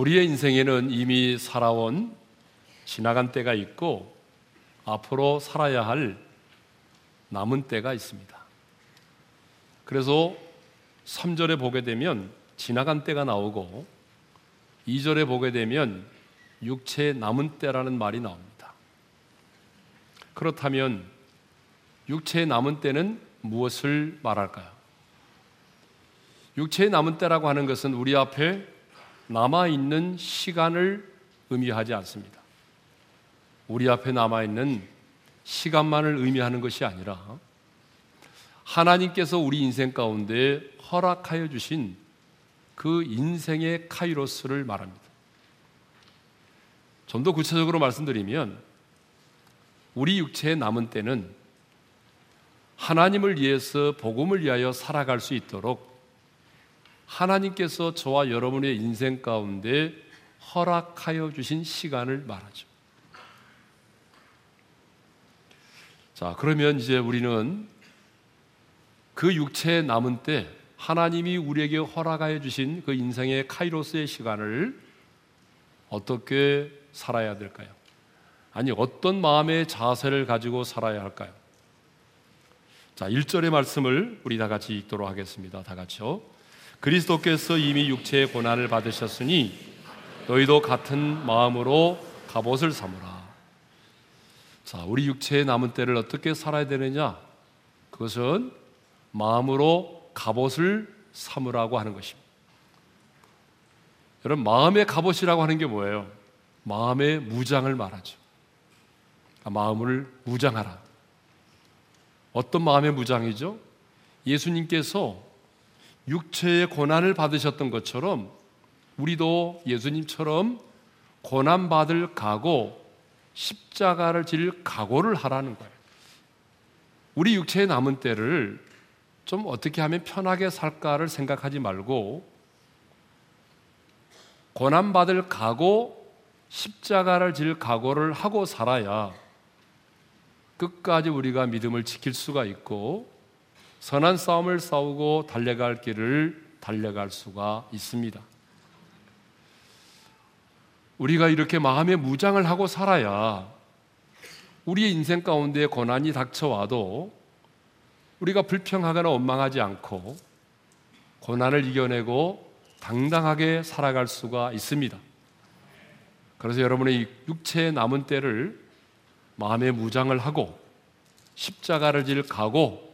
우리의 인생에는 이미 살아온 지나간 때가 있고 앞으로 살아야 할 남은 때가 있습니다. 그래서 3절에 보게 되면 지나간 때가 나오고 2절에 보게 되면 육체의 남은 때라는 말이 나옵니다. 그렇다면 육체의 남은 때는 무엇을 말할까요? 육체의 남은 때라고 하는 것은 우리 앞에 남아 있는 시간을 의미하지 않습니다. 우리 앞에 남아 있는 시간만을 의미하는 것이 아니라 하나님께서 우리 인생 가운데 허락하여 주신 그 인생의 카이로스를 말합니다. 좀 더 구체적으로 말씀드리면 우리 육체의 남은 때는 하나님을 위해서 복음을 위하여 살아갈 수 있도록 하나님께서 저와 여러분의 인생 가운데 허락하여 주신 시간을 말하죠. 자, 그러면 이제 우리는 그 육체에 남은 때 하나님이 우리에게 허락하여 주신 그 인생의 카이로스의 시간을 어떻게 살아야 될까요? 아니, 어떤 마음의 자세를 가지고 살아야 할까요? 자, 1절의 말씀을 우리 다 같이 읽도록 하겠습니다. 다 같이요. 그리스도께서 이미 육체의 고난을 받으셨으니 너희도 같은 마음으로 갑옷을 삼으라. 자, 우리 육체의 남은 때를 어떻게 살아야 되느냐? 그것은 마음으로 갑옷을 삼으라고 하는 것입니다. 여러분, 마음의 갑옷이라고 하는 게 뭐예요? 마음의 무장을 말하죠. 아, 마음을 무장하라. 어떤 마음의 무장이죠? 예수님께서 육체의 고난을 받으셨던 것처럼 우리도 예수님처럼 고난 받을 각오, 십자가를 질 각오를 하라는 거예요. 우리 육체의 남은 때를 좀 어떻게 하면 편하게 살까를 생각하지 말고 고난 받을 각오, 십자가를 질 각오를 하고 살아야 끝까지 우리가 믿음을 지킬 수가 있고 선한 싸움을 싸우고 달려갈 길을 달려갈 수가 있습니다. 우리가 이렇게 마음의 무장을 하고 살아야 우리의 인생 가운데 고난이 닥쳐와도 우리가 불평하거나 원망하지 않고 고난을 이겨내고 당당하게 살아갈 수가 있습니다. 그래서 여러분의 육체의 남은 때를 마음의 무장을 하고 십자가를 질 각오,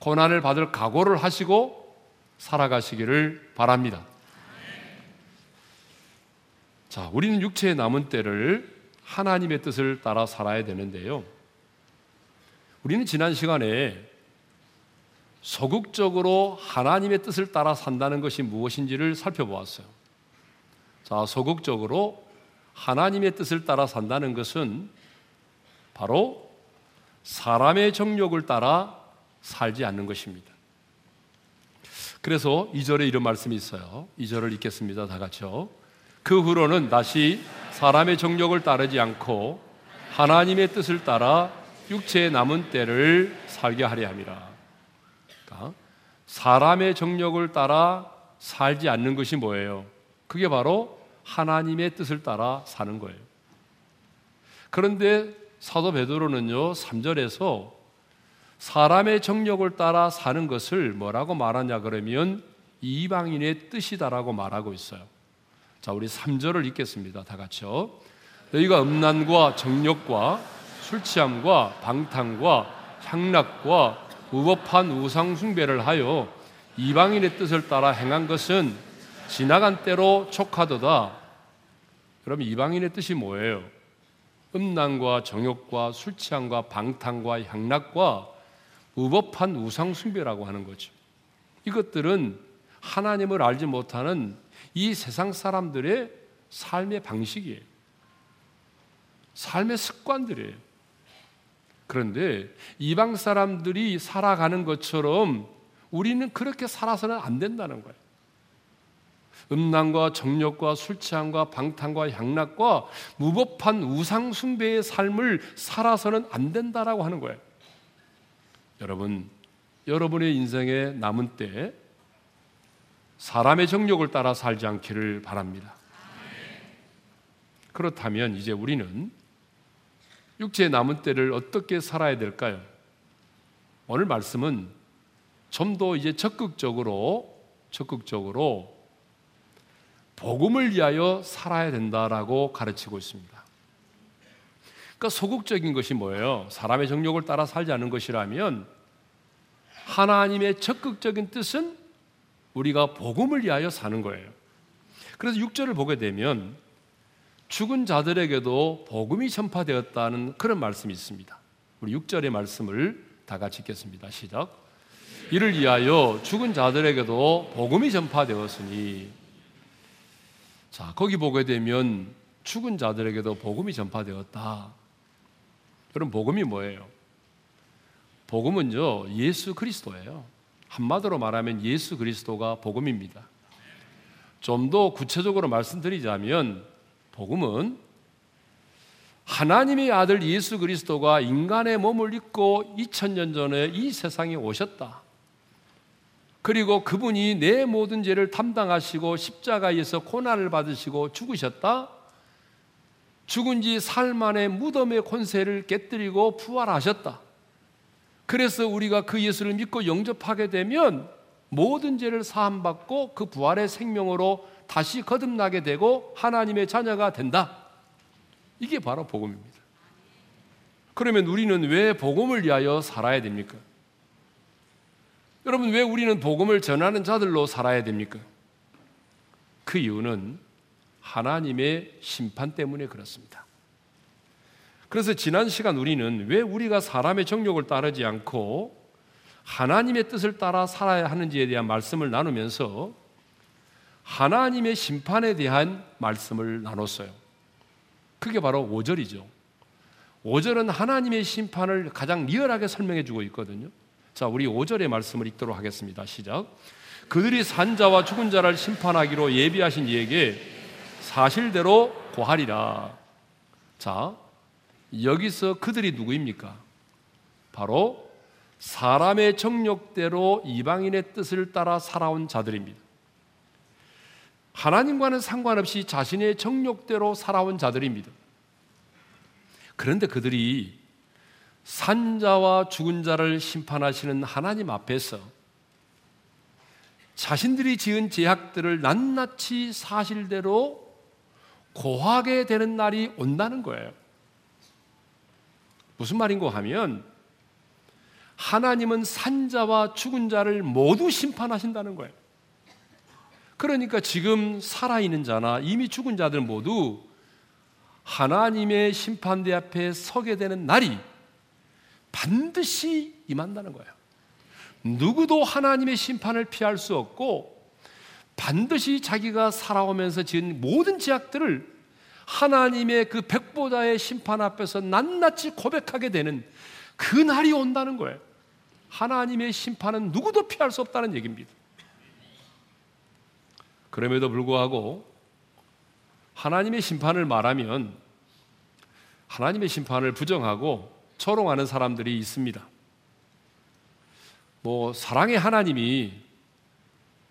고난을 받을 각오를 하시고 살아가시기를 바랍니다. 자, 우리는 육체의 남은 때를 하나님의 뜻을 따라 살아야 되는데요. 우리는 지난 시간에 소극적으로 하나님의 뜻을 따라 산다는 것이 무엇인지를 살펴보았어요. 자, 소극적으로 하나님의 뜻을 따라 산다는 것은 바로 사람의 정욕을 따라 살지 않는 것입니다. 그래서 2절에 이런 말씀이 있어요. 2절을 읽겠습니다. 다 같이요. 그 후로는 다시 사람의 정욕을 따르지 않고 하나님의 뜻을 따라 육체의 남은 때를 살게 하려 함이라. 그러니까 사람의 정욕을 따라 살지 않는 것이 뭐예요? 그게 바로 하나님의 뜻을 따라 사는 거예요. 그런데 사도 베드로는요, 3절에서 사람의 정력을 따라 사는 것을 뭐라고 말하냐 그러면 이방인의 뜻이다라고 말하고 있어요. 자, 우리 3절을 읽겠습니다. 다 같이요. 너희가 음란과 정력과 술 취함과 방탕과 향락과 무법한 우상 숭배를 하여 이방인의 뜻을 따라 행한 것은 지나간 때로 촉하도다. 그럼 이방인의 뜻이 뭐예요? 음란과 정욕과 술 취함과 방탕과 향락과 무법한 우상 숭배라고 하는 거죠. 이것들은 하나님을 알지 못하는 이 세상 사람들의 삶의 방식이에요. 삶의 습관들이에요. 그런데 이방 사람들이 살아가는 것처럼 우리는 그렇게 살아서는 안 된다는 거예요. 음란과 정욕과 술 취함과 방탕과 향락과 무법한 우상 숭배의 삶을 살아서는 안 된다라고 하는 거예요. 여러분, 여러분의 인생에 남은 때 사람의 정욕을 따라 살지 않기를 바랍니다. 그렇다면 이제 우리는 육체의 남은 때를 어떻게 살아야 될까요? 오늘 말씀은 좀 더 이제 적극적으로 적극적으로 복음을 위하여 살아야 된다라고 가르치고 있습니다. 그러니까 소극적인 것이 뭐예요? 사람의 정욕을 따라 살지 않는 것이라면 하나님의 적극적인 뜻은 우리가 복음을 위하여 사는 거예요. 그래서 6절을 보게 되면 죽은 자들에게도 복음이 전파되었다는 그런 말씀이 있습니다. 우리 6절의 말씀을 다 같이 읽겠습니다. 시작. 이를 위하여 죽은 자들에게도 복음이 전파되었으니 자, 거기 보게 되면 죽은 자들에게도 복음이 전파되었다. 그럼 복음이 뭐예요? 복음은요, 예수 그리스도예요. 한마디로 말하면 예수 그리스도가 복음입니다. 좀 더 구체적으로 말씀드리자면, 복음은 하나님의 아들 예수 그리스도가 인간의 몸을 입고 2000년 전에 이 세상에 오셨다. 그리고 그분이 내 모든 죄를 담당하시고 십자가에서 고난을 받으시고 죽으셨다. 죽은 지 만에 무덤의 권세를 깨뜨리고 부활하셨다. 그래서 우리가 그 예수를 믿고 영접하게 되면 모든 죄를 사함받고 그 부활의 생명으로 다시 거듭나게 되고 하나님의 자녀가 된다. 이게 바로 복음입니다. 그러면 우리는 왜 복음을 위하여 살아야 됩니까? 여러분, 왜 우리는 복음을 전하는 자들로 살아야 됩니까? 그 이유는 하나님의 심판 때문에 그렇습니다. 그래서 지난 시간 우리는 왜 우리가 사람의 정욕을 따르지 않고 하나님의 뜻을 따라 살아야 하는지에 대한 말씀을 나누면서 하나님의 심판에 대한 말씀을 나눴어요. 그게 바로 5절이죠. 5절은 하나님의 심판을 가장 리얼하게 설명해 주고 있거든요. 자, 우리 5절의 말씀을 읽도록 하겠습니다. 시작. 그들이 산자와 죽은 자를 심판하기로 예비하신 이에게 사실대로 고하리라. 자, 여기서 그들이 누구입니까? 바로 사람의 정욕대로 이방인의 뜻을 따라 살아온 자들입니다. 하나님과는 상관없이 자신의 정욕대로 살아온 자들입니다. 그런데 그들이 산자와 죽은 자를 심판하시는 하나님 앞에서 자신들이 지은 제약들을 낱낱이 사실대로 고하게 되는 날이 온다는 거예요. 무슨 말인고 하면 하나님은 산자와 죽은 자를 모두 심판하신다는 거예요. 그러니까 지금 살아있는 자나 이미 죽은 자들 모두 하나님의 심판대 앞에 서게 되는 날이 반드시 임한다는 거예요. 누구도 하나님의 심판을 피할 수 없고 반드시 자기가 살아오면서 지은 모든 죄악들을 하나님의 그 백보다의 심판 앞에서 낱낱이 고백하게 되는 그 날이 온다는 거예요. 하나님의 심판은 누구도 피할 수 없다는 얘기입니다. 그럼에도 불구하고 하나님의 심판을 말하면 하나님의 심판을 부정하고 조롱하는 사람들이 있습니다. 뭐 사랑의 하나님이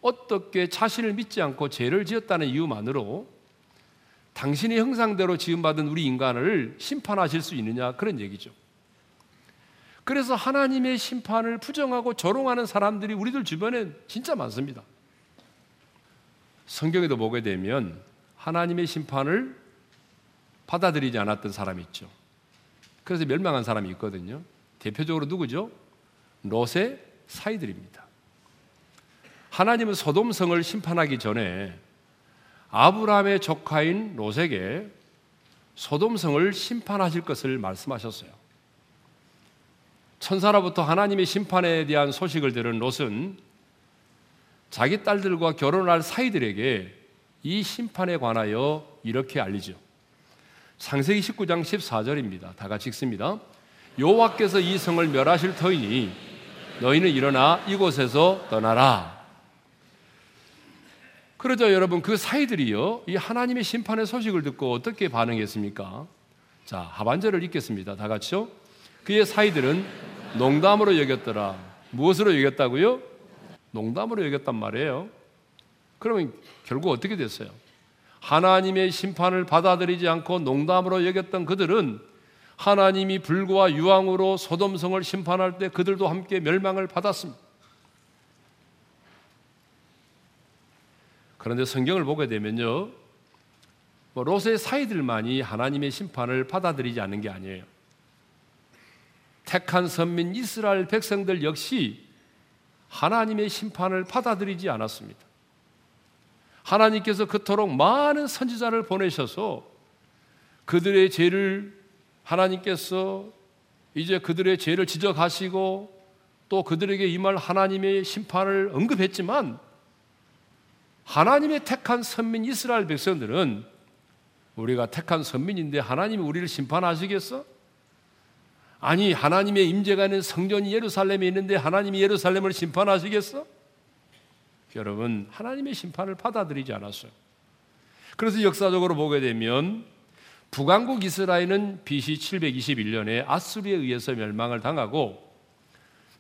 어떻게 자신을 믿지 않고 죄를 지었다는 이유만으로 당신의 형상대로 지음받은 우리 인간을 심판하실 수 있느냐 그런 얘기죠. 그래서 하나님의 심판을 부정하고 조롱하는 사람들이 우리들 주변에 진짜 많습니다. 성경에도 보게 되면 하나님의 심판을 받아들이지 않았던 사람이 있죠. 그래서 멸망한 사람이 있거든요. 대표적으로 누구죠? 롯의 사이들입니다. 하나님은 소돔성을 심판하기 전에 아브라함의 조카인 롯에게 소돔성을 심판하실 것을 말씀하셨어요. 천사로부터 하나님의 심판에 대한 소식을 들은 롯은 자기 딸들과 결혼할 사이들에게 이 심판에 관하여 이렇게 알리죠. 창세기 19장 14절입니다. 다 같이 읽습니다. 여호와께서 이 성을 멸하실 터이니 너희는 일어나 이곳에서 떠나라. 그러자 여러분 그 사이들이요 이 하나님의 심판의 소식을 듣고 어떻게 반응했습니까? 자 하반절을 읽겠습니다. 다 같이요. 그의 사이들은 농담으로 여겼더라. 무엇으로 여겼다고요? 농담으로 여겼단 말이에요. 그러면 결국 어떻게 됐어요? 하나님의 심판을 받아들이지 않고 농담으로 여겼던 그들은 하나님이 불과 유황으로 소돔성을 심판할 때 그들도 함께 멸망을 받았습니다. 그런데 성경을 보게 되면요. 뭐 롯의 사이들만이 하나님의 심판을 받아들이지 않는 게 아니에요. 택한 선민 이스라엘 백성들 역시 하나님의 심판을 받아들이지 않았습니다. 하나님께서 그토록 많은 선지자를 보내셔서 그들의 죄를 하나님께서 이제 그들의 죄를 지적하시고 또 그들에게 임할 하나님의 심판을 언급했지만 하나님의 택한 선민 이스라엘 백성들은 우리가 택한 선민인데 하나님이 우리를 심판하시겠어? 아니 하나님의 임재가 있는 성전이 예루살렘에 있는데 하나님이 예루살렘을 심판하시겠어? 여러분 하나님의 심판을 받아들이지 않았어요. 그래서 역사적으로 보게 되면 북왕국 이스라엘은 BC 721년에 아수리에 의해서 멸망을 당하고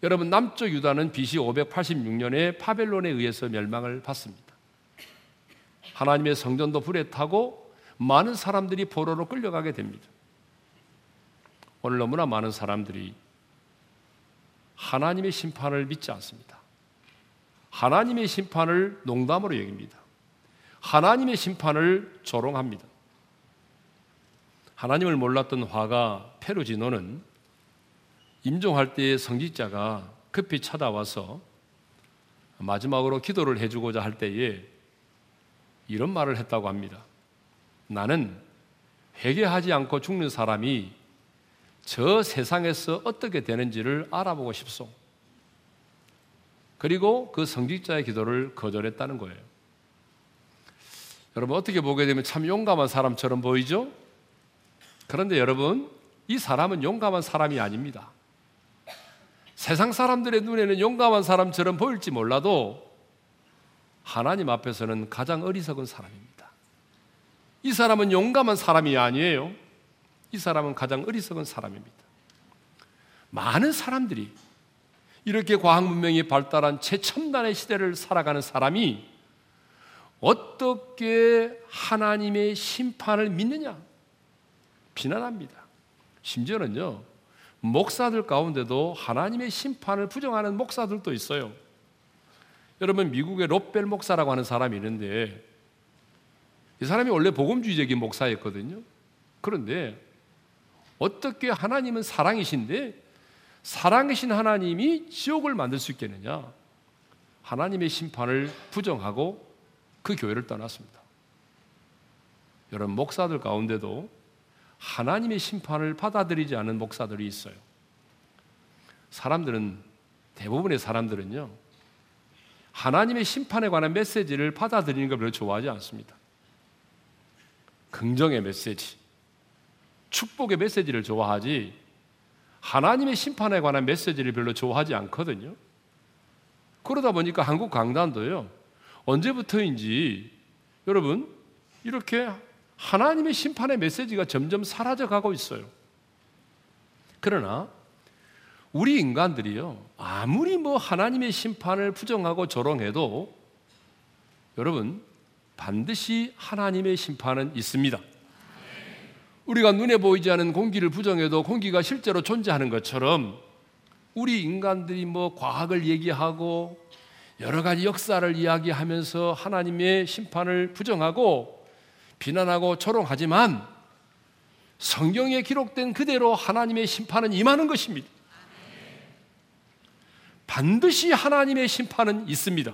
여러분 남쪽 유다는 BC 586년에 파벨론에 의해서 멸망을 받습니다. 하나님의 성전도 불에 타고 많은 사람들이 포로로 끌려가게 됩니다. 오늘 너무나 많은 사람들이 하나님의 심판을 믿지 않습니다. 하나님의 심판을 농담으로 여깁니다. 하나님의 심판을 조롱합니다. 하나님을 몰랐던 화가 페루지노는 임종할 때에 성직자가 급히 찾아와서 마지막으로 기도를 해주고자 할 때에 이런 말을 했다고 합니다. 나는 회개하지 않고 죽는 사람이 저 세상에서 어떻게 되는지를 알아보고 싶소. 그리고 그 성직자의 기도를 거절했다는 거예요. 여러분 어떻게 보게 되면 참 용감한 사람처럼 보이죠? 그런데 여러분 이 사람은 용감한 사람이 아닙니다. 세상 사람들의 눈에는 용감한 사람처럼 보일지 몰라도 하나님 앞에서는 가장 어리석은 사람입니다. 이 사람은 용감한 사람이 아니에요. 이 사람은 가장 어리석은 사람입니다. 많은 사람들이 이렇게 과학 문명이 발달한 최첨단의 시대를 살아가는 사람이 어떻게 하나님의 심판을 믿느냐? 비난합니다. 심지어는요, 목사들 가운데도 하나님의 심판을 부정하는 목사들도 있어요. 여러분, 미국의 롯벨 목사라고 하는 사람이 있는데, 이 사람이 원래 복음주의적인 목사였거든요. 그런데 어떻게 하나님은 사랑이신데 사랑이신 하나님이 지옥을 만들 수 있겠느냐? 하나님의 심판을 부정하고 그 교회를 떠났습니다. 여러분 목사들 가운데도 하나님의 심판을 받아들이지 않는 목사들이 있어요. 사람들은 대부분의 사람들은요. 하나님의 심판에 관한 메시지를 받아들이는 걸 별로 좋아하지 않습니다. 긍정의 메시지, 축복의 메시지를 좋아하지 하나님의 심판에 관한 메시지를 별로 좋아하지 않거든요. 그러다 보니까 한국 강단도요. 언제부터인지 여러분 이렇게 하나님의 심판의 메시지가 점점 사라져 가고 있어요. 그러나 우리 인간들이요. 아무리 뭐 하나님의 심판을 부정하고 조롱해도 여러분 반드시 하나님의 심판은 있습니다. 우리가 눈에 보이지 않는 공기를 부정해도 공기가 실제로 존재하는 것처럼 우리 인간들이 뭐 과학을 얘기하고 여러 가지 역사를 이야기하면서 하나님의 심판을 부정하고 비난하고 조롱하지만 성경에 기록된 그대로 하나님의 심판은 임하는 것입니다. 반드시 하나님의 심판은 있습니다.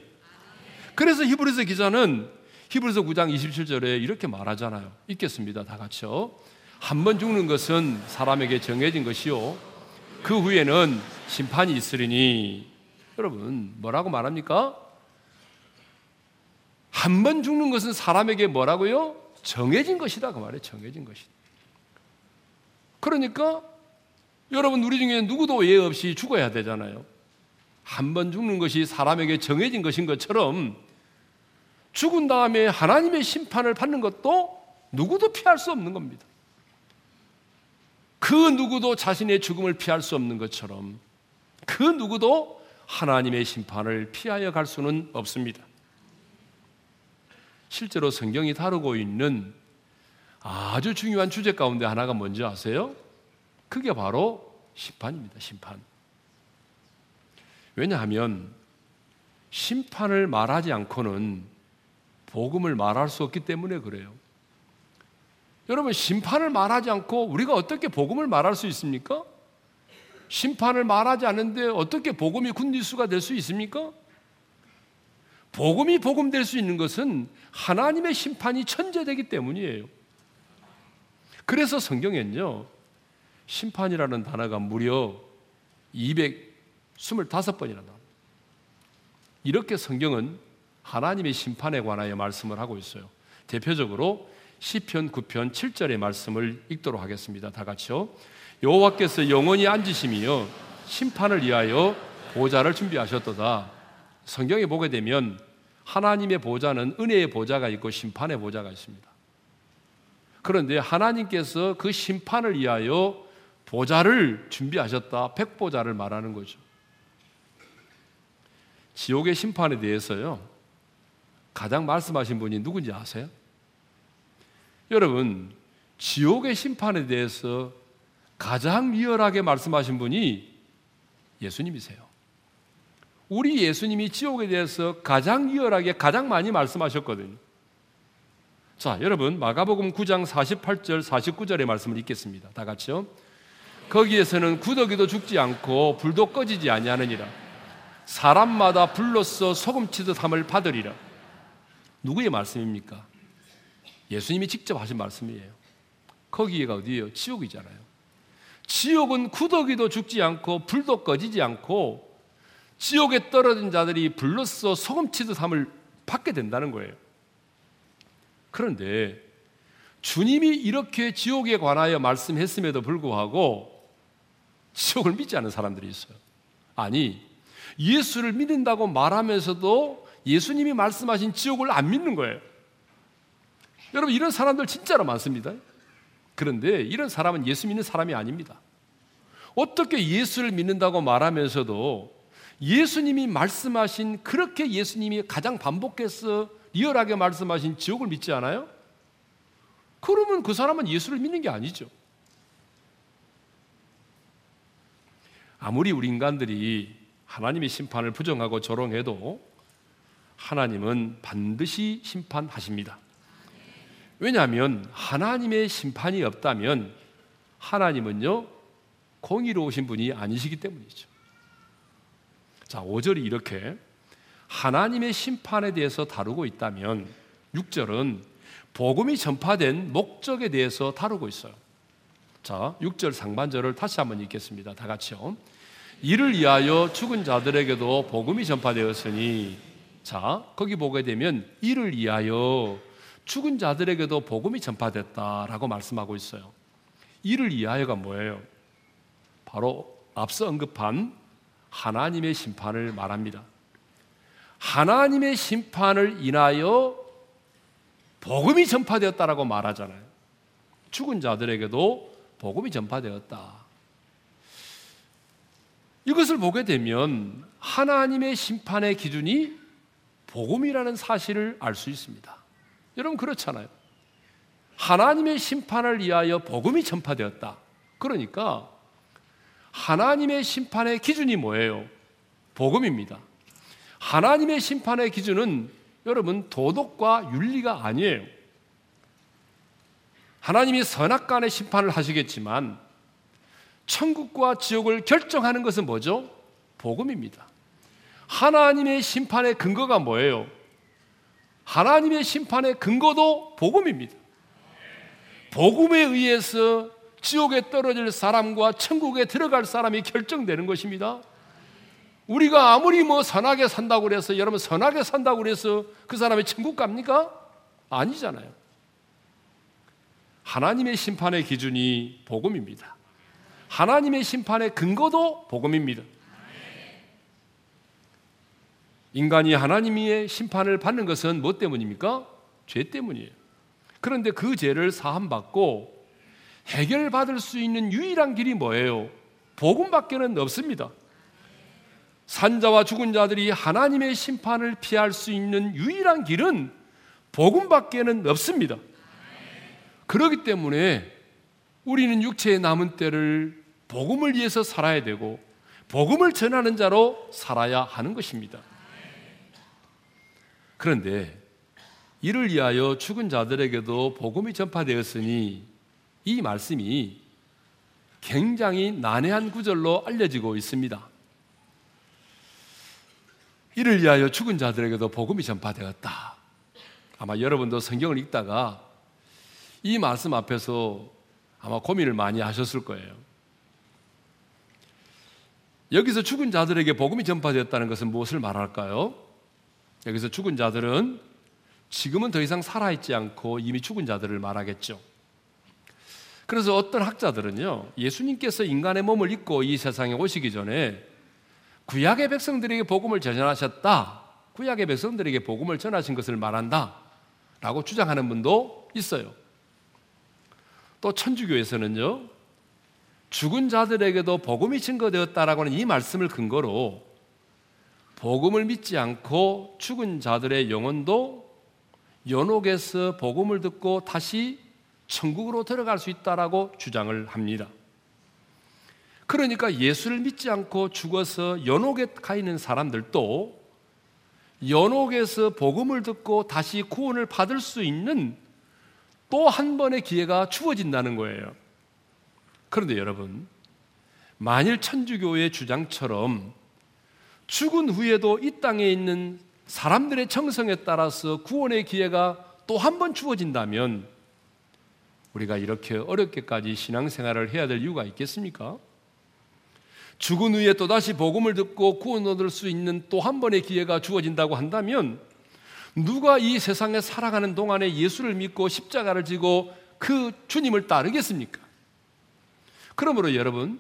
그래서 히브리서 기자는 히브리서 9장 27절에 이렇게 말하잖아요. 읽겠습니다. 다 같이요. 한 번 죽는 것은 사람에게 정해진 것이요. 그 후에는 심판이 있으리니. 여러분, 뭐라고 말합니까? 한 번 죽는 것은 사람에게 뭐라고요? 정해진 것이다. 그 말이에요. 정해진 것이다. 그러니까 여러분, 우리 중에 누구도 예 없이 죽어야 되잖아요. 한 번 죽는 것이 사람에게 정해진 것인 것처럼 죽은 다음에 하나님의 심판을 받는 것도 누구도 피할 수 없는 겁니다. 그 누구도 자신의 죽음을 피할 수 없는 것처럼 그 누구도 하나님의 심판을 피하여 갈 수는 없습니다. 실제로 성경이 다루고 있는 아주 중요한 주제 가운데 하나가 뭔지 아세요? 그게 바로 심판입니다. 심판. 왜냐하면 심판을 말하지 않고는 복음을 말할 수 없기 때문에 그래요. 여러분, 심판을 말하지 않고 우리가 어떻게 복음을 말할 수 있습니까? 심판을 말하지 않는데 어떻게 복음이 군디수가 될 수 있습니까? 복음이 복음될 수 있는 것은 하나님의 심판이 천재되기 때문이에요. 그래서 성경엔요, 심판이라는 단어가 무려 225번이나 나옵니다. 이렇게 성경은 하나님의 심판에 관하여 말씀을 하고 있어요. 대표적으로 시편 9편 7절의 말씀을 읽도록 하겠습니다. 다 같이요. 여호와께서 영원히 앉으심이요 심판을 위하여 보좌를 준비하셨도다. 성경에 보게 되면 하나님의 보좌는 은혜의 보좌가 있고 심판의 보좌가 있습니다. 그런데 하나님께서 그 심판을 위하여 보좌를 준비하셨다. 백보좌를 말하는 거죠. 지옥의 심판에 대해서요. 가장 말씀하신 분이 누군지 아세요? 여러분, 지옥의 심판에 대해서 가장 리얼하게 말씀하신 분이 예수님이세요. 우리 예수님이 지옥에 대해서 가장 리얼하게 가장 많이 말씀하셨거든요. 자, 여러분, 마가복음 9장 48절, 49절의 말씀을 읽겠습니다. 다 같이요. 거기에서는 구더기도 죽지 않고 불도 꺼지지 아니하느니라. 사람마다 불로써 소금치듯 함을 받으리라. 누구의 말씀입니까? 예수님이 직접 하신 말씀이에요. 거기가 어디예요? 지옥이잖아요. 지옥은 구더기도 죽지 않고 불도 꺼지지 않고 지옥에 떨어진 자들이 불로써 소금치듯 함을 받게 된다는 거예요. 그런데 주님이 이렇게 지옥에 관하여 말씀했음에도 불구하고 지옥을 믿지 않는 사람들이 있어요. 아니, 예수를 믿는다고 말하면서도 예수님이 말씀하신 지옥을 안 믿는 거예요. 여러분, 이런 사람들 진짜로 많습니다. 그런데 이런 사람은 예수 믿는 사람이 아닙니다. 어떻게 예수를 믿는다고 말하면서도 예수님이 말씀하신 그렇게 예수님이 가장 반복해서 리얼하게 말씀하신 지옥을 믿지 않아요? 그러면 그 사람은 예수를 믿는 게 아니죠. 아무리 우리 인간들이 하나님의 심판을 부정하고 조롱해도 하나님은 반드시 심판하십니다. 왜냐하면 하나님의 심판이 없다면 하나님은요 공의로우신 분이 아니시기 때문이죠. 자, 5절이 이렇게 하나님의 심판에 대해서 다루고 있다면 6절은 복음이 전파된 목적에 대해서 다루고 있어요. 자, 6절 상반절을 다시 한번 읽겠습니다. 다 같이요. 이를 위하여 죽은 자들에게도 복음이 전파되었으니 자, 거기 보게 되면 이를 위하여 죽은 자들에게도 복음이 전파됐다라고 말씀하고 있어요. 이를 위하여가 뭐예요? 바로 앞서 언급한 하나님의 심판을 말합니다. 하나님의 심판을 인하여 복음이 전파되었다라고 말하잖아요. 죽은 자들에게도 복음이 전파되었다. 이것을 보게 되면 하나님의 심판의 기준이 복음이라는 사실을 알 수 있습니다. 여러분 그렇잖아요. 하나님의 심판을 위하여 복음이 전파되었다. 그러니까 하나님의 심판의 기준이 뭐예요? 복음입니다. 하나님의 심판의 기준은 여러분 도덕과 윤리가 아니에요. 하나님이 선악 간의 심판을 하시겠지만 천국과 지옥을 결정하는 것은 뭐죠? 복음입니다. 하나님의 심판의 근거가 뭐예요? 하나님의 심판의 근거도 복음입니다. 복음에 의해서 지옥에 떨어질 사람과 천국에 들어갈 사람이 결정되는 것입니다. 우리가 아무리 뭐 선하게 산다고 그래서 여러분 선하게 산다고 그래서 그 사람이 천국 갑니까? 아니잖아요. 하나님의 심판의 기준이 복음입니다. 하나님의 심판의 근거도 복음입니다. 인간이 하나님의 심판을 받는 것은 뭐 때문입니까? 죄 때문이에요. 그런데 그 죄를 사함받고 해결받을 수 있는 유일한 길이 뭐예요? 복음밖에는 없습니다. 산자와 죽은 자들이 하나님의 심판을 피할 수 있는 유일한 길은 복음밖에는 없습니다. 그렇기 때문에 우리는 육체의 남은 때를 복음을 위해서 살아야 되고 복음을 전하는 자로 살아야 하는 것입니다. 그런데 이를 위하여 죽은 자들에게도 복음이 전파되었으니 이 말씀이 굉장히 난해한 구절로 알려지고 있습니다. 이를 위하여 죽은 자들에게도 복음이 전파되었다. 아마 여러분도 성경을 읽다가 이 말씀 앞에서 아마 고민을 많이 하셨을 거예요. 여기서 죽은 자들에게 복음이 전파되었다는 것은 무엇을 말할까요? 여기서 죽은 자들은 지금은 더 이상 살아있지 않고 이미 죽은 자들을 말하겠죠. 그래서 어떤 학자들은요, 예수님께서 인간의 몸을 입고 이 세상에 오시기 전에 구약의 백성들에게 복음을 전하셨다. 구약의 백성들에게 복음을 전하신 것을 말한다. 라고 주장하는 분도 있어요. 또 천주교에서는요, 죽은 자들에게도 복음이 증거되었다라고 하는 이 말씀을 근거로 복음을 믿지 않고 죽은 자들의 영혼도 연옥에서 복음을 듣고 다시 천국으로 들어갈 수 있다라고 주장을 합니다. 그러니까 예수를 믿지 않고 죽어서 연옥에 가 있는 사람들도 연옥에서 복음을 듣고 다시 구원을 받을 수 있는 또 한 번의 기회가 주어진다는 거예요. 그런데 여러분, 만일 천주교의 주장처럼 죽은 후에도 이 땅에 있는 사람들의 정성에 따라서 구원의 기회가 또 한 번 주어진다면 우리가 이렇게 어렵게까지 신앙생활을 해야 될 이유가 있겠습니까? 죽은 후에 또다시 복음을 듣고 구원 얻을 수 있는 또 한 번의 기회가 주어진다고 한다면 누가 이 세상에 살아가는 동안에 예수를 믿고 십자가를 지고 그 주님을 따르겠습니까? 그러므로 여러분,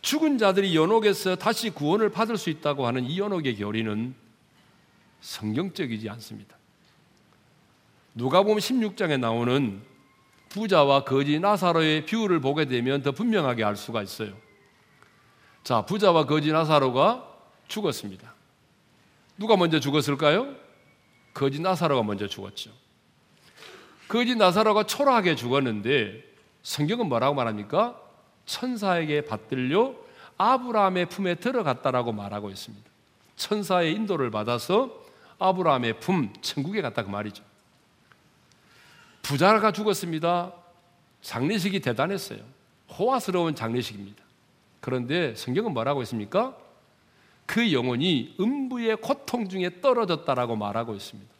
죽은 자들이 연옥에서 다시 구원을 받을 수 있다고 하는 이 연옥의 교리는 성경적이지 않습니다. 누가 보면 16장에 나오는 부자와 거지 나사로의 비유를 보게 되면 더 분명하게 알 수가 있어요. 자, 부자와 거지 나사로가 죽었습니다. 누가 먼저 죽었을까요? 거지 나사로가 먼저 죽었죠. 거지 나사로가 초라하게 죽었는데 성경은 뭐라고 말합니까? 천사에게 받들려 아브라함의 품에 들어갔다라고 말하고 있습니다. 천사의 인도를 받아서 아브라함의 품 천국에 갔다 그 말이죠. 부자가 죽었습니다. 장례식이 대단했어요. 호화스러운 장례식입니다. 그런데 성경은 뭐라고 했습니까? 그 영혼이 음부의 고통 중에 떨어졌다라고 말하고 있습니다.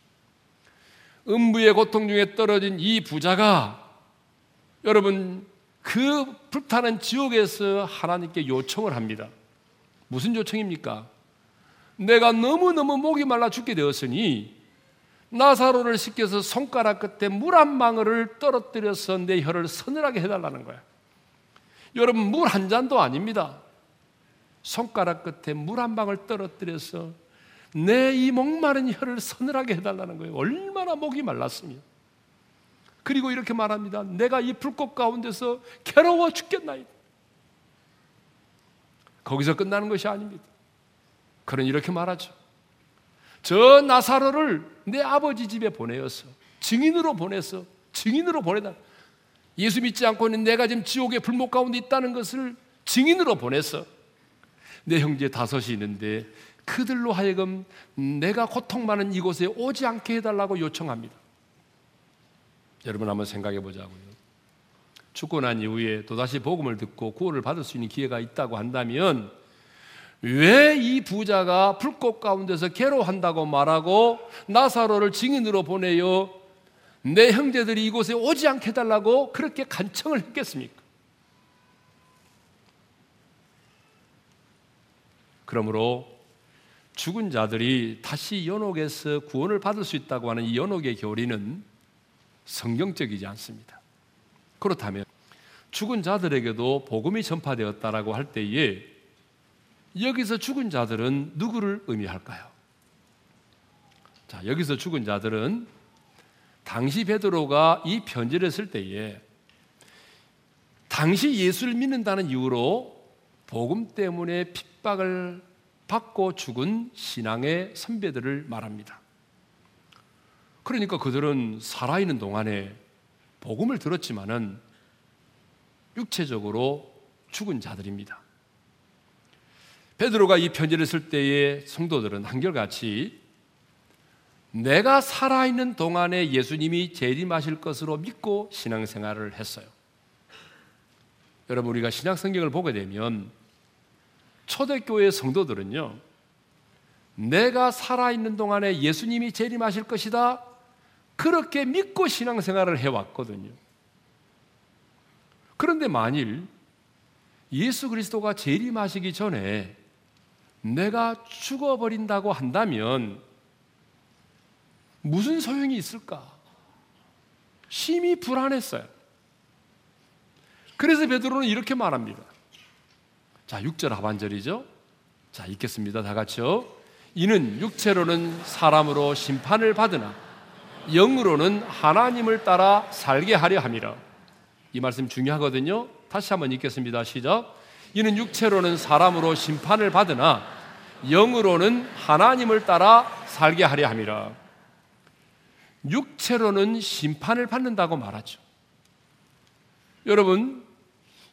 음부의 고통 중에 떨어진 이 부자가 여러분 그 불타는 지옥에서 하나님께 요청을 합니다. 무슨 요청입니까? 내가 너무너무 목이 말라 죽게 되었으니 나사로를 시켜서 손가락 끝에 물 한 방울을 떨어뜨려서 내 혀를 서늘하게 해달라는 거야. 여러분 물 한 잔도 아닙니다. 손가락 끝에 물 한 방울 떨어뜨려서 내 이 목마른 혀를 서늘하게 해달라는 거예요. 얼마나 목이 말랐으며. 그리고 이렇게 말합니다. 내가 이 불꽃 가운데서 괴로워 죽겠나이다. 거기서 끝나는 것이 아닙니다. 그런 이렇게 말하죠. 저 나사로를 내 아버지 집에 보내어서 증인으로 보내서 증인으로 보내다. 예수 믿지 않고 있는 내가 지금 지옥의 불목 가운데 있다는 것을 증인으로 보내서 내 형제 다섯이 있는데 그들로 하여금 내가 고통 많은 이곳에 오지 않게 해달라고 요청합니다. 여러분 한번 생각해 보자고요. 죽고 난 이후에 또다시 복음을 듣고 구원을 받을 수 있는 기회가 있다고 한다면 왜 이 부자가 불꽃 가운데서 괴로워한다고 말하고 나사로를 증인으로 보내요 내 형제들이 이곳에 오지 않게 해달라고 그렇게 간청을 했겠습니까? 그러므로 죽은 자들이 다시 연옥에서 구원을 받을 수 있다고 하는 이 연옥의 교리는 성경적이지 않습니다. 그렇다면 죽은 자들에게도 복음이 전파되었다라고 할 때에 여기서 죽은 자들은 누구를 의미할까요? 자, 여기서 죽은 자들은 당시 베드로가 이 편지를 쓸 때에 당시 예수를 믿는다는 이유로 복음 때문에 핍박을 받고 죽은 신앙의 선배들을 말합니다. 그러니까 그들은 살아있는 동안에 복음을 들었지만은 육체적으로 죽은 자들입니다. 베드로가 이 편지를 쓸 때에 성도들은 한결같이 내가 살아있는 동안에 예수님이 재림하실 것으로 믿고 신앙생활을 했어요. 여러분 우리가 신약 성경을 보게 되면 초대교회 성도들은요. 내가 살아있는 동안에 예수님이 재림하실 것이다. 그렇게 믿고 신앙생활을 해왔거든요. 그런데 만일 예수 그리스도가 재림하시기 전에 내가 죽어버린다고 한다면 무슨 소용이 있을까? 심히 불안했어요. 그래서 베드로는 이렇게 말합니다. 자, 6절 하반절이죠. 자, 읽겠습니다. 다 같이요. 이는 육체로는 사람으로 심판을 받으나 영으로는 하나님을 따라 살게 하려 함이라. 이 말씀 중요하거든요. 다시 한번 읽겠습니다. 시작. 이는 육체로는 사람으로 심판을 받으나 영으로는 하나님을 따라 살게 하려 함이라. 육체로는 심판을 받는다고 말하죠. 여러분,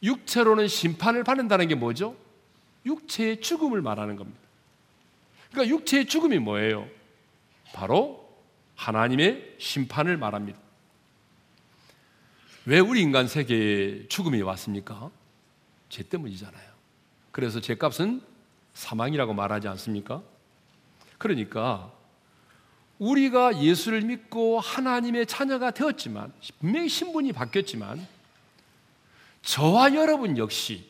육체로는 심판을 받는다는 게 뭐죠? 육체의 죽음을 말하는 겁니다. 그러니까 육체의 죽음이 뭐예요? 바로 하나님의 심판을 말합니다. 왜 우리 인간 세계에 죽음이 왔습니까? 죄 때문이잖아요. 그래서 죄값은 사망이라고 말하지 않습니까? 그러니까 우리가 예수를 믿고 하나님의 자녀가 되었지만 분명히 신분이 바뀌었지만 저와 여러분 역시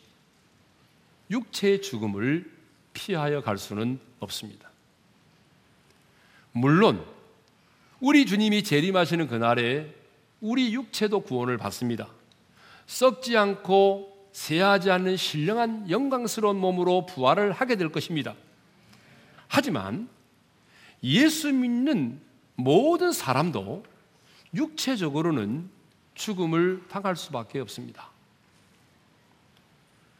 육체의 죽음을 피하여 갈 수는 없습니다. 물론 우리 주님이 재림하시는 그날에 우리 육체도 구원을 받습니다. 썩지 않고 쇠하지 않는 신령한 영광스러운 몸으로 부활을 하게 될 것입니다. 하지만 예수 믿는 모든 사람도 육체적으로는 죽음을 당할 수밖에 없습니다.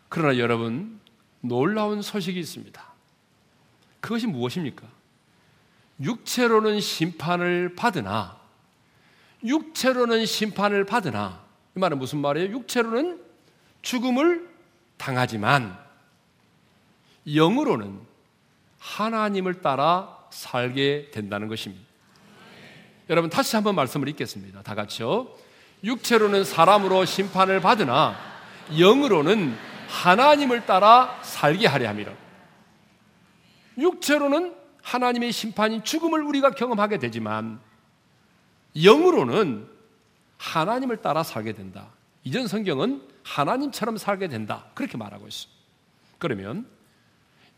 그러나 여러분, 놀라운 소식이 있습니다. 그것이 무엇입니까? 육체로는 심판을 받으나, 육체로는 심판을 받으나, 이 말은 무슨 말이에요? 육체로는 죽음을 당하지만, 영으로는 하나님을 따라 살게 된다는 것입니다. 여러분 다시 한번 말씀을 읽겠습니다. 다 같이요. 육체로는 사람으로 심판을 받으나 영으로는 하나님을 따라 살게 하려 함이라. 육체로는 하나님의 심판인 죽음을 우리가 경험하게 되지만 영으로는 하나님을 따라 살게 된다. 이전 성경은 하나님처럼 살게 된다. 그렇게 말하고 있어. 그러면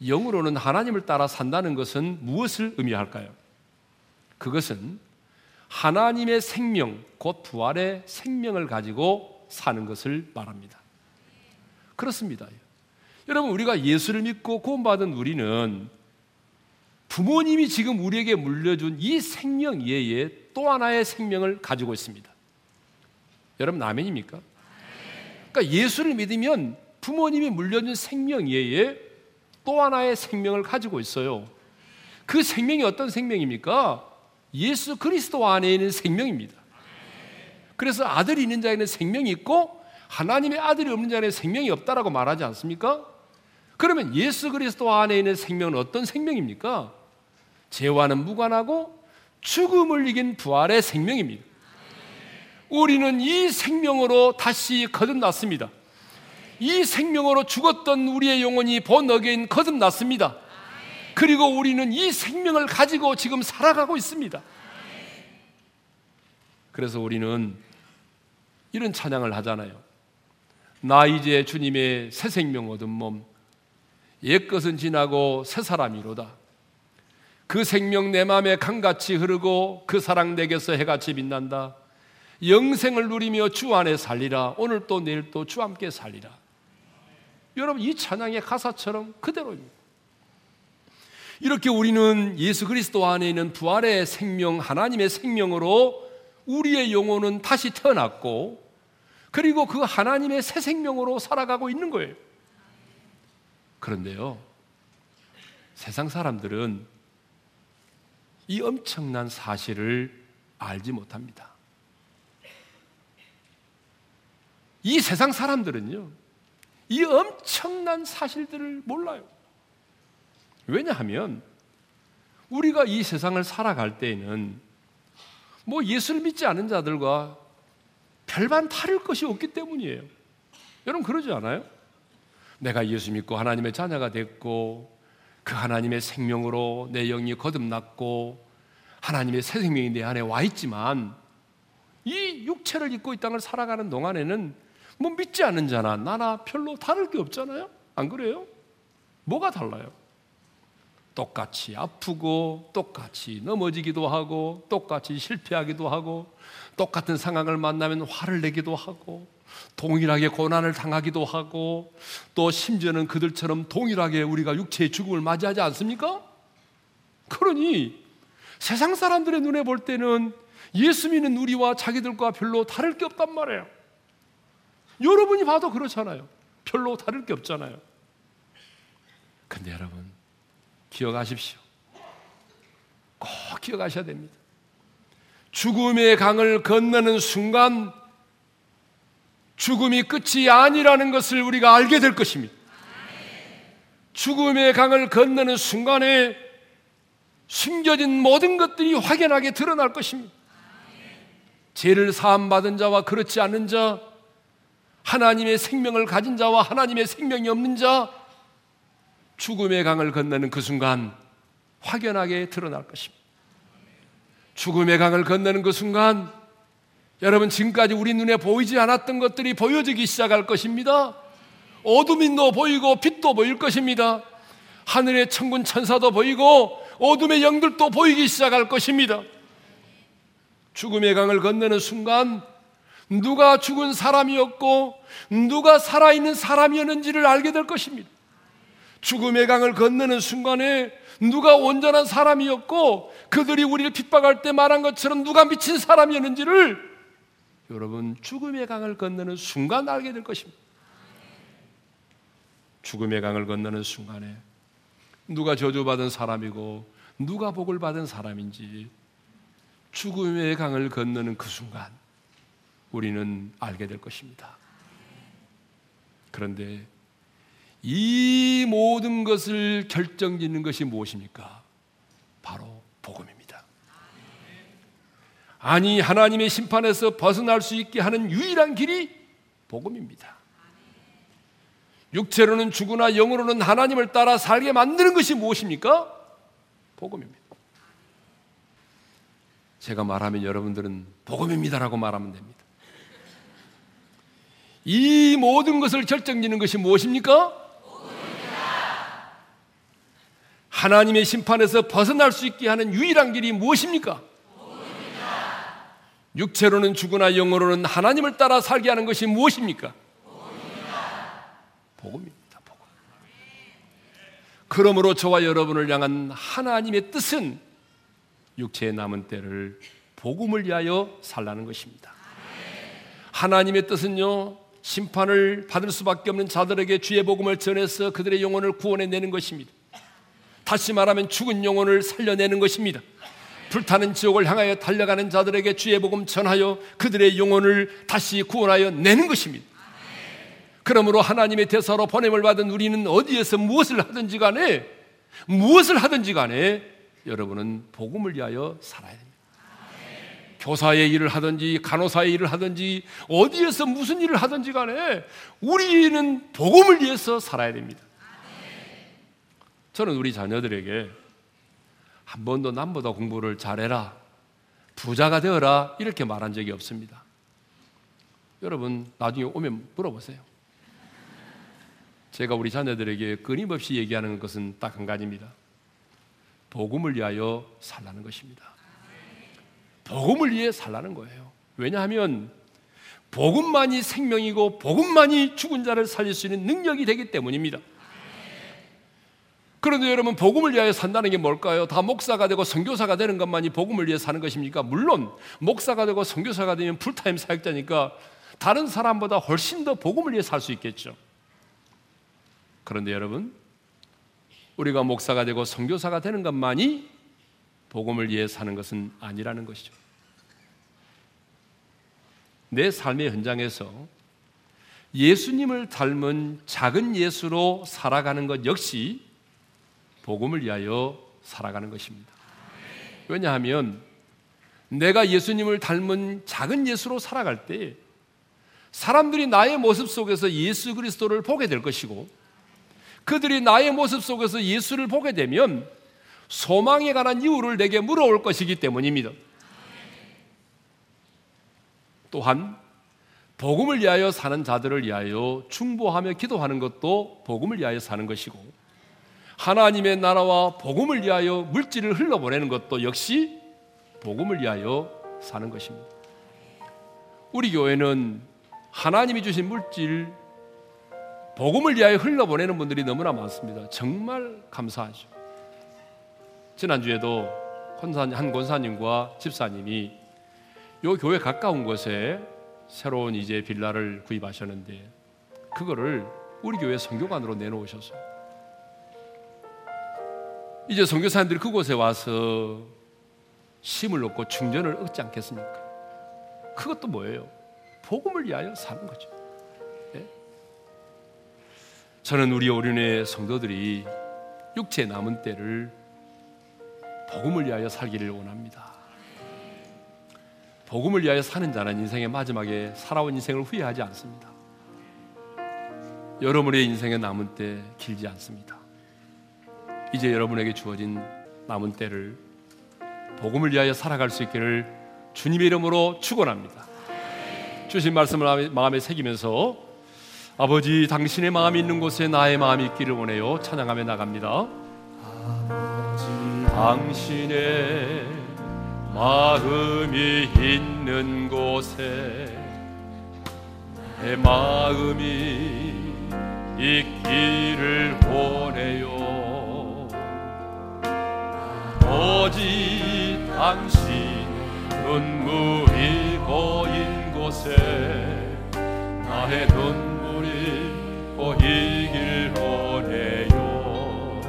영으로는 하나님을 따라 산다는 것은 무엇을 의미할까요? 그것은 하나님의 생명, 곧 부활의 생명을 가지고 사는 것을 말합니다. 그렇습니다. 여러분, 우리가 예수를 믿고 구원받은 우리는 부모님이 지금 우리에게 물려준 이 생명 이외에 또 하나의 생명을 가지고 있습니다. 여러분, 아멘입니까? 그러니까 예수를 믿으면 부모님이 물려준 생명 이외에 또 하나의 생명을 가지고 있어요. 그 생명이 어떤 생명입니까? 예수 그리스도 안에 있는 생명입니다. 그래서 아들이 있는 자에는 생명이 있고 하나님의 아들이 없는 자에는 생명이 없다라고 말하지 않습니까? 그러면 예수 그리스도 안에 있는 생명은 어떤 생명입니까? 죄와는 무관하고 죽음을 이긴 부활의 생명입니다. 우리는 이 생명으로 다시 거듭났습니다. 이 생명으로 죽었던 우리의 영혼이 본어게인 거듭났습니다. 그리고 우리는 이 생명을 가지고 지금 살아가고 있습니다. 그래서 우리는 이런 찬양을 하잖아요. 나 이제 주님의 새 생명 얻은 몸, 옛것은 지나고 새 사람이로다. 그 생명 내 마음에 강같이 흐르고 그 사랑 내게서 해같이 빛난다. 영생을 누리며 주 안에 살리라. 오늘 또 내일 또 주 함께 살리라. 여러분 이 찬양의 가사처럼 그대로입니다. 이렇게 우리는 예수 그리스도 안에 있는 부활의 생명, 하나님의 생명으로 우리의 영혼은 다시 태어났고, 그리고 그 하나님의 새 생명으로 살아가고 있는 거예요. 그런데요, 세상 사람들은 이 엄청난 사실을 알지 못합니다. 이 세상 사람들은요, 이 엄청난 사실들을 몰라요. 왜냐하면 우리가 이 세상을 살아갈 때에는 뭐 예수를 믿지 않은 자들과 별반 다를 것이 없기 때문이에요. 여러분 그러지 않아요? 내가 예수 믿고 하나님의 자녀가 됐고 그 하나님의 생명으로 내 영이 거듭났고 하나님의 새 생명이 내 안에 와 있지만 이 육체를 입고 이 땅을 살아가는 동안에는 뭐 믿지 않는 자나 나나 별로 다를 게 없잖아요. 안 그래요? 뭐가 달라요? 똑같이 아프고 똑같이 넘어지기도 하고 똑같이 실패하기도 하고 똑같은 상황을 만나면 화를 내기도 하고 동일하게 고난을 당하기도 하고 또 심지어는 그들처럼 동일하게 우리가 육체의 죽음을 맞이하지 않습니까? 그러니 세상 사람들의 눈에 볼 때는 예수 믿는 우리와 자기들과 별로 다를 게 없단 말이에요. 여러분이 봐도 그렇잖아요. 별로 다를 게 없잖아요. 근데 여러분, 기억하십시오. 꼭 기억하셔야 됩니다. 죽음의 강을 건너는 순간 죽음이 끝이 아니라는 것을 우리가 알게 될 것입니다. 죽음의 강을 건너는 순간에 숨겨진 모든 것들이 확연하게 드러날 것입니다. 죄를 사함받은 자와 그렇지 않은 자, 하나님의 생명을 가진 자와 하나님의 생명이 없는 자, 죽음의 강을 건너는 그 순간 확연하게 드러날 것입니다. 죽음의 강을 건너는 그 순간 여러분 지금까지 우리 눈에 보이지 않았던 것들이 보여지기 시작할 것입니다. 어둠이 너 보이고 빛도 보일 것입니다. 하늘의 천군 천사도 보이고 어둠의 영들도 보이기 시작할 것입니다. 죽음의 강을 건너는 순간 누가 죽은 사람이었고 누가 살아있는 사람이었는지를 알게 될 것입니다. 죽음의 강을 건너는 순간에 누가 온전한 사람이었고 그들이 우리를 핍박할 때 말한 것처럼 누가 미친 사람이었는지를 여러분 죽음의 강을 건너는 순간 알게 될 것입니다. 죽음의 강을 건너는 순간에 누가 저주받은 사람이고 누가 복을 받은 사람인지 죽음의 강을 건너는 그 순간 우리는 알게 될 것입니다. 그런데 이 모든 것을 결정짓는 것이 무엇입니까? 바로 복음입니다. 아니 하나님의 심판에서 벗어날 수 있게 하는 유일한 길이 복음입니다. 육체로는 죽으나 영으로는 하나님을 따라 살게 만드는 것이 무엇입니까? 복음입니다. 제가 말하면 여러분들은 복음입니다라고 말하면 됩니다. 이 모든 것을 결정짓는 것이 무엇입니까? 복음입니다. 하나님의 심판에서 벗어날 수 있게 하는 유일한 길이 무엇입니까? 육체로는 죽으나 영으로는 하나님을 따라 살게 하는 것이 무엇입니까? 복음입니다. 복음. 그러므로 저와 여러분을 향한 하나님의 뜻은 육체의 남은 때를 복음을 위하여 살라는 것입니다. 하나님의 뜻은요, 심판을 받을 수밖에 없는 자들에게 주의 복음을 전해서 그들의 영혼을 구원해 내는 것입니다. 다시 말하면 죽은 영혼을 살려내는 것입니다. 불타는 지옥을 향하여 달려가는 자들에게 주의 복음 전하여 그들의 영혼을 다시 구원하여 내는 것입니다. 그러므로 하나님의 대사로 보냄을 받은 우리는 어디에서 무엇을 하든지 간에 무엇을 하든지 간에 여러분은 복음을 위하여 살아야 됩니다. 교사의 일을 하든지 간호사의 일을 하든지 어디에서 무슨 일을 하든지 간에 우리는 복음을 위해서 살아야 됩니다. 저는 우리 자녀들에게 한 번도 남보다 공부를 잘해라. 부자가 되어라. 이렇게 말한 적이 없습니다. 여러분, 나중에 오면 물어보세요. 제가 우리 자녀들에게 끊임없이 얘기하는 것은 딱 한 가지입니다. 복음을 위하여 살라는 것입니다. 복음을 위해 살라는 거예요. 왜냐하면 복음만이 생명이고 복음만이 죽은 자를 살릴 수 있는 능력이 되기 때문입니다. 그런데 여러분 복음을 위하여 산다는 게 뭘까요? 다 목사가 되고 선교사가 되는 것만이 복음을 위해 사는 것입니까? 물론 목사가 되고 선교사가 되면 풀타임 사역자니까 다른 사람보다 훨씬 더 복음을 위해 살 수 있겠죠. 그런데 여러분 우리가 목사가 되고 선교사가 되는 것만이 복음을 위해 사는 것은 아니라는 것이죠. 내 삶의 현장에서 예수님을 닮은 작은 예수로 살아가는 것 역시 복음을 위하여 살아가는 것입니다. 왜냐하면 내가 예수님을 닮은 작은 예수로 살아갈 때 사람들이 나의 모습 속에서 예수 그리스도를 보게 될 것이고 그들이 나의 모습 속에서 예수를 보게 되면 소망에 관한 이유를 내게 물어올 것이기 때문입니다. 또한 복음을 위하여 사는 자들을 위하여 충보하며 기도하는 것도 복음을 위하여 사는 것이고 하나님의 나라와 복음을 위하여 물질을 흘러보내는 것도 역시 복음을 위하여 사는 것입니다. 우리 교회는 하나님이 주신 물질 복음을 위하여 흘러보내는 분들이 너무나 많습니다. 정말 감사하죠. 지난주에도 한 권사님과 집사님이 요 교회 가까운 곳에 새로운 이제 빌라를 구입하셨는데 그거를 우리 교회 성교관으로 내놓으셔서 이제 선교사님들이 그곳에 와서 심을 놓고 충전을 얻지 않겠습니까? 그것도 뭐예요? 복음을 위하여 사는 거죠. 예? 저는 우리 오륜의 성도들이 육체 남은 때를 복음을 위하여 살기를 원합니다. 복음을 위하여 사는 자는 인생의 마지막에 살아온 인생을 후회하지 않습니다. 여러분의 인생의 남은 때 길지 않습니다. 이제 여러분에게 주어진 남은 때를 복음을 위하여 살아갈 수 있기를 주님의 이름으로 축원합니다. 주신 말씀을 마음에 새기면서 아버지 당신의 마음이 있는 곳에 나의 마음이 있기를 원해요. 찬양하며 나갑니다. 아버지 당신의 마음이 있는 곳에 내 마음이 있기를 원해요 오직 당신 눈물이 보인 곳에 나의 눈물이 보이길 원해요.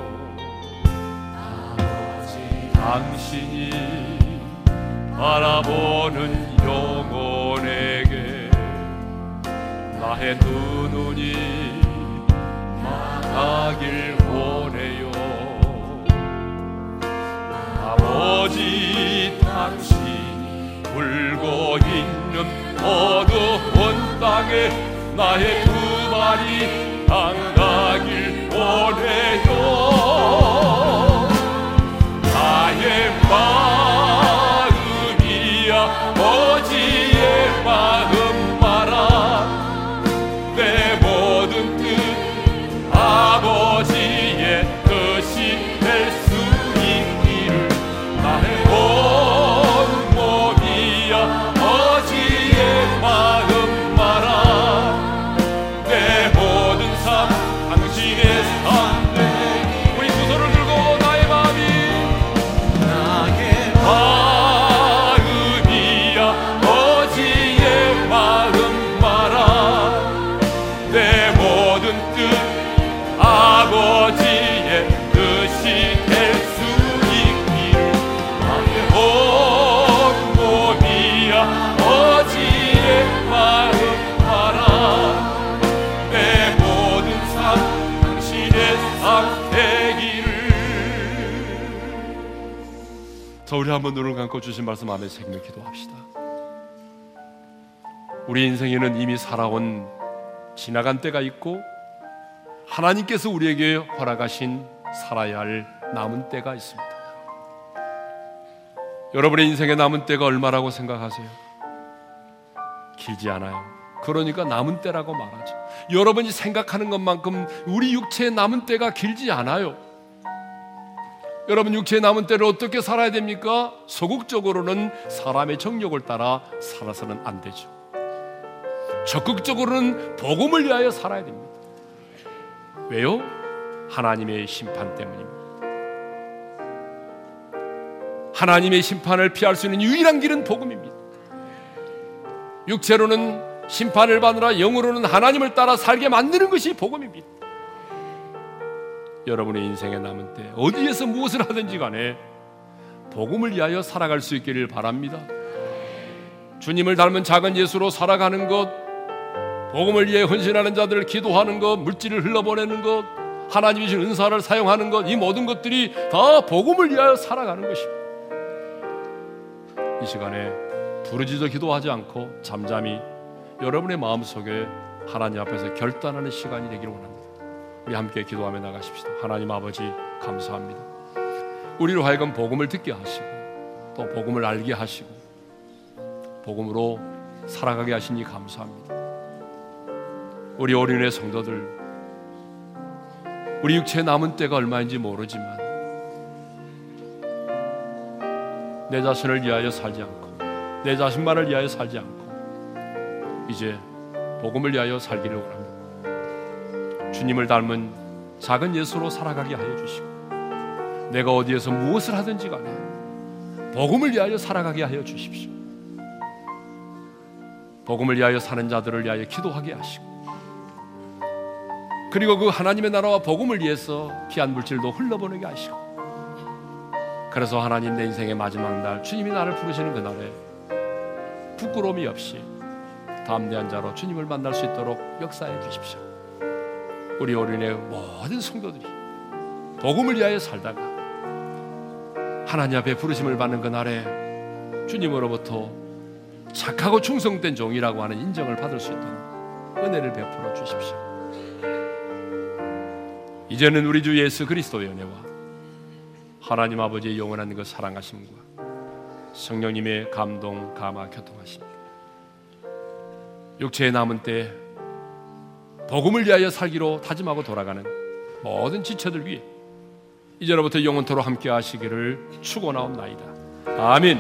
아버지 당신이 바라보는 영혼에게 나의 두 눈이 망하길 아버지 당신 울고 있는 어두운 땅에 나의 두 발이 당하길 원해요. 나의 마우 한번 눈을 감고 주신 말씀 안에 새기며 기도합시다. 우리 인생에는 이미 살아온 지나간 때가 있고 하나님께서 우리에게 허락하신 살아야 할 남은 때가 있습니다. 여러분의 인생의 남은 때가 얼마라고 생각하세요? 길지 않아요. 그러니까 남은 때라고 말하죠. 여러분이 생각하는 것만큼 우리 육체의 남은 때가 길지 않아요. 여러분 육체의 남은 때를 어떻게 살아야 됩니까? 소극적으로는 사람의 정욕을 따라 살아서는 안 되죠. 적극적으로는 복음을 위하여 살아야 됩니다. 왜요? 하나님의 심판 때문입니다. 하나님의 심판을 피할 수 있는 유일한 길은 복음입니다. 육체로는 심판을 받느라 영으로는 하나님을 따라 살게 만드는 것이 복음입니다. 여러분의 인생에 남은 때 어디에서 무엇을 하든지 간에 복음을 위하여 살아갈 수 있기를 바랍니다. 주님을 닮은 작은 예수로 살아가는 것, 복음을 위해 헌신하는 자들을 기도하는 것, 물질을 흘러보내는 것, 하나님이 주신 은사를 사용하는 것, 이 모든 것들이 다 복음을 위하여 살아가는 것입니다. 이 시간에 부르짖어 기도하지 않고 잠잠히 여러분의 마음속에 하나님 앞에서 결단하는 시간이 되기를 원합니다. 우리 함께 기도하며 나가십시다. 하나님 아버지 감사합니다. 우리로 하여금 복음을 듣게 하시고 또 복음을 알게 하시고 복음으로 살아가게 하시니 감사합니다. 우리 어린애 성도들 우리 육체에 남은 때가 얼마인지 모르지만 내 자신을 위하여 살지 않고 내 자신만을 위하여 살지 않고 이제 복음을 위하여 살기를 원합니다. 주님을 닮은 작은 예수로 살아가게 하여 주시고 내가 어디에서 무엇을 하든지 간에 복음을 위하여 살아가게 하여 주십시오. 복음을 위하여 사는 자들을 위하여 기도하게 하시고 그리고 그 하나님의 나라와 복음을 위해서 피한 물질도 흘러보내게 하시고 그래서 하나님 내 인생의 마지막 날 주님이 나를 부르시는 그날에 부끄러움이 없이 담대한 자로 주님을 만날 수 있도록 역사해 주십시오. 우리 어린의 모든 성도들이 복음을 위하여 살다가 하나님 앞에 부르심을 받는 그날에 주님으로부터 착하고 충성된 종이라고 하는 인정을 받을 수 있도록 은혜를 베풀어 주십시오. 이제는 우리 주 예수 그리스도의 은혜와 하나님 아버지의 영원한 그 사랑하심과 성령님의 감동, 감화, 교통하심 육체에 남은 때 복음을 위하여 살기로 다짐하고 돌아가는 모든 지체들 위해 이제로부터 영원토로 함께 하시기를 축원하옵나이다. 아멘.